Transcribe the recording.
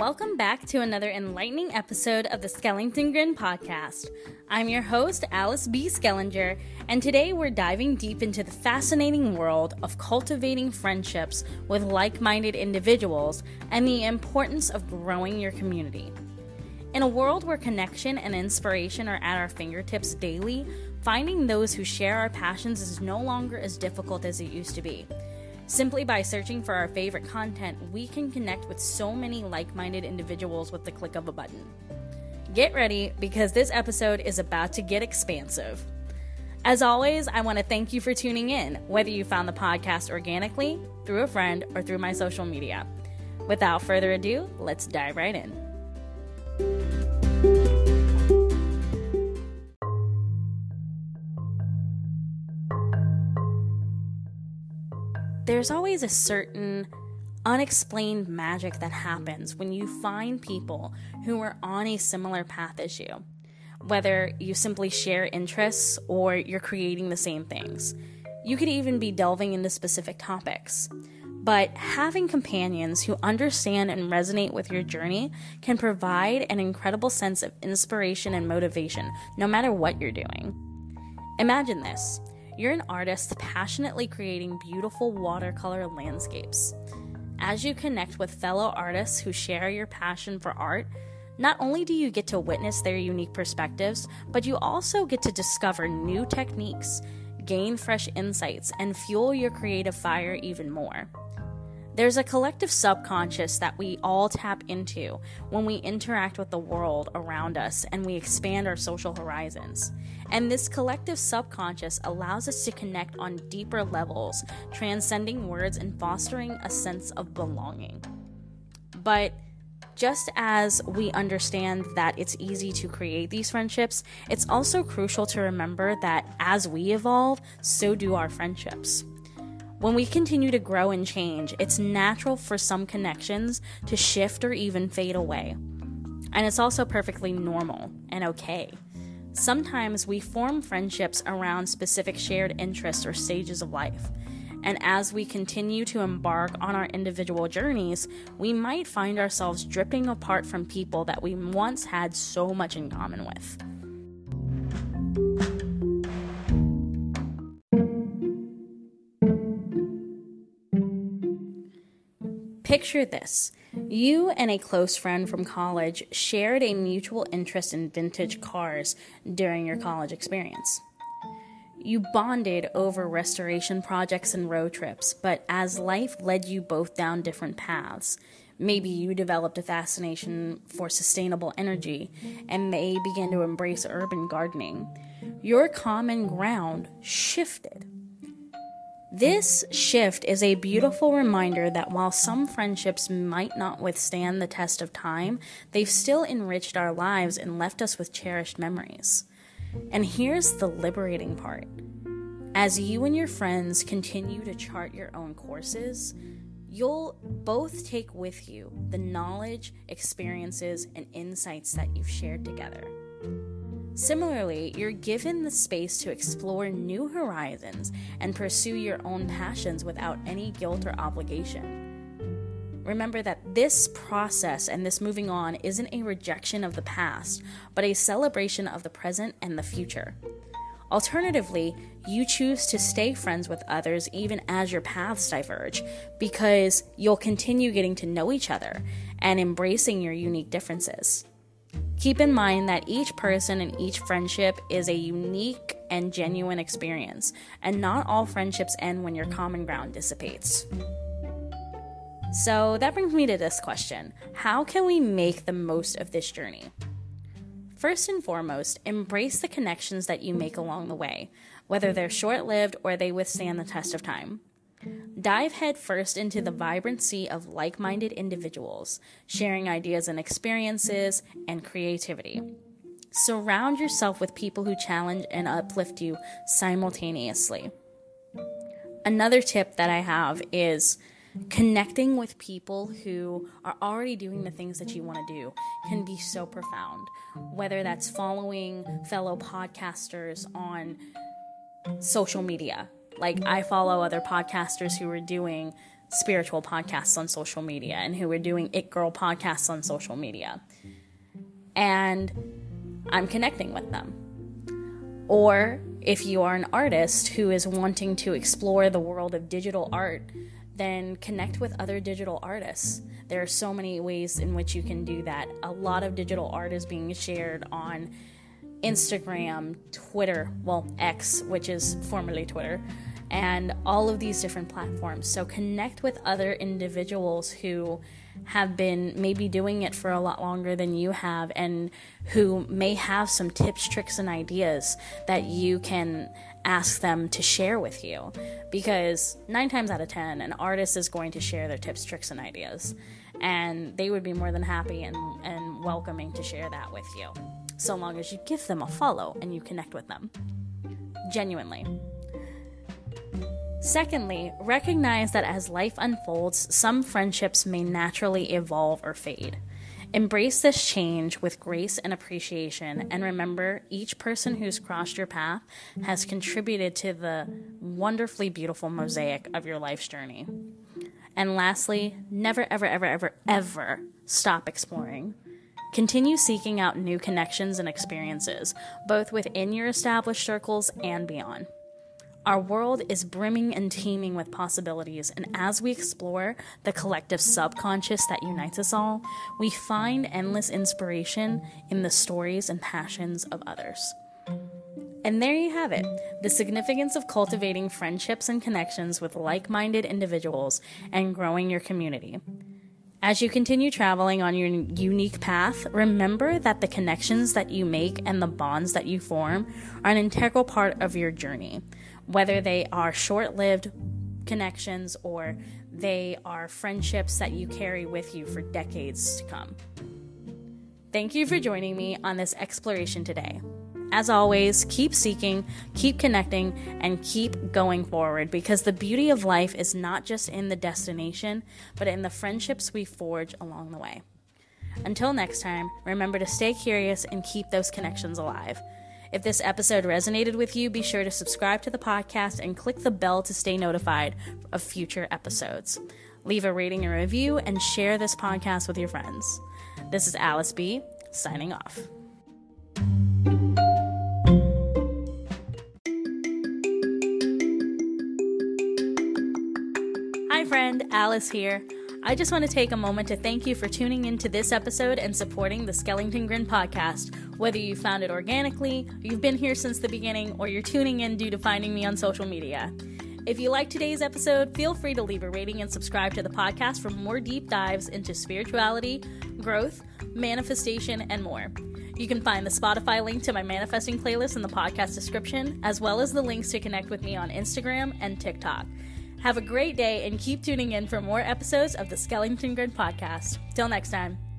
Welcome back to another enlightening episode of the Schellington Grin podcast. I'm your host, Alice B. Schellinger, and today we're diving deep into the fascinating world of cultivating friendships with like minded individuals and the importance of growing your community. In a world where connection and inspiration are at our fingertips daily, finding those who share our passions is no longer as difficult as it used to be. Simply by searching for our favorite content, we can connect with so many like minded individuals with the click of a button. Get ready because this episode is about to get expansive. As always, I want to thank you for tuning in, whether you found the podcast organically, through a friend, or through my social media. Without further ado, let's dive right in. There's always a certain unexplained magic that happens when you find people who are on a similar path as you. Whether you simply share interests or you're creating the same things. You could even be delving into specific topics. But having companions who understand and resonate with your journey can provide an incredible sense of inspiration and motivation no matter what you're doing. Imagine this you're an artist passionately creating beautiful watercolor landscapes. As you connect with fellow artists who share your passion for art, not only do you get to witness their unique perspectives, but you also get to discover new techniques, gain fresh insights, and fuel your creative fire even more. There's a collective subconscious that we all tap into when we interact with the world around us and we expand our social horizons. And this collective subconscious allows us to connect on deeper levels, transcending words and fostering a sense of belonging. But just as we understand that it's easy to create these friendships, it's also crucial to remember that as we evolve, so do our friendships. When we continue to grow and change, it's natural for some connections to shift or even fade away. And it's also perfectly normal and okay. Sometimes we form friendships around specific shared interests or stages of life. And as we continue to embark on our individual journeys, we might find ourselves drifting apart from people that we once had so much in common with. Picture this you and a close friend from college shared a mutual interest in vintage cars during your college experience. You bonded over restoration projects and road trips, but as life led you both down different paths, maybe you developed a fascination for sustainable energy and they began to embrace urban gardening. Your common ground shifted. This shift is a beautiful reminder that while some friendships might not withstand the test of time, they've still enriched our lives and left us with cherished memories. And here's the liberating part as you and your friends continue to chart your own courses, you'll both take with you the knowledge, experiences, and insights that you've shared together. Similarly, you're given the space to explore new horizons and pursue your own passions without any guilt or obligation. Remember that this process and this moving on isn't a rejection of the past, but a celebration of the present and the future. Alternatively, you choose to stay friends with others even as your paths diverge because you'll continue getting to know each other and embracing your unique differences. Keep in mind that each person and each friendship is a unique and genuine experience, and not all friendships end when your common ground dissipates. So that brings me to this question How can we make the most of this journey? First and foremost, embrace the connections that you make along the way, whether they're short lived or they withstand the test of time. Dive headfirst into the mm. vibrancy of like minded mm. individuals, sharing ideas and experiences, and creativity. Surround yourself with people who challenge and uplift you simultaneously. Another tip that I have is connecting with people who are already doing the things that you want to do can be so profound. Whether that's following fellow podcasters on social media like I follow other podcasters who are doing spiritual podcasts on social media and who are doing It Girl podcasts on social media. And I'm connecting with them. Or if you are an artist who is wanting to explore the world of digital art, then connect with other digital artists. There are so many ways in which you can do that. A lot of digital art is being shared on Instagram, Twitter, well, X, which is formerly Twitter, and all of these different platforms. So connect with other individuals who have been maybe doing it for a lot longer than you have and who may have some tips, tricks, and ideas that you can ask them to share with you. Because nine times out of ten, an artist is going to share their tips, tricks, and ideas. And they would be more than happy and, and welcoming to share that with you so long as you give them a follow and you connect with them. Genuinely. Secondly, recognize that as life unfolds, some friendships may naturally evolve or fade. Embrace this change with grace and appreciation, and remember each person who's crossed your path has contributed to the wonderfully beautiful mosaic of your life's journey. And lastly, never, ever, ever, ever, ever stop exploring. Continue seeking out new connections and experiences, both within your established circles and beyond. Our world is brimming and teeming with possibilities, and as we explore the collective subconscious that unites us all, we find endless inspiration in the stories and passions of others. And there you have it the significance of cultivating friendships and connections with like minded individuals and growing your community. As you continue traveling on your unique path, remember that the connections that you make and the bonds that you form are an integral part of your journey, whether they are short lived connections or they are friendships that you carry with you for decades to come. Thank you for joining me on this exploration today. As always, keep seeking, keep connecting, and keep going forward because the beauty of life is not just in the destination, but in the friendships we forge along the way. Until next time, remember to stay curious and keep those connections alive. If this episode resonated with you, be sure to subscribe to the podcast and click the bell to stay notified of future episodes. Leave a rating and review and share this podcast with your friends. This is Alice B, signing off. Hi, friend, Alice here. I just want to take a moment to thank you for tuning in to this episode and supporting the Schellington Grin podcast. Whether you found it organically, you've been here since the beginning, or you're tuning in due to finding me on social media. If you like today's episode, feel free to leave a rating and subscribe to the podcast for more deep dives into spirituality, growth, manifestation, and more. You can find the Spotify link to my manifesting playlist in the podcast description, as well as the links to connect with me on Instagram and TikTok. Have a great day and keep tuning in for more episodes of the Schellington Grin podcast. Till next time.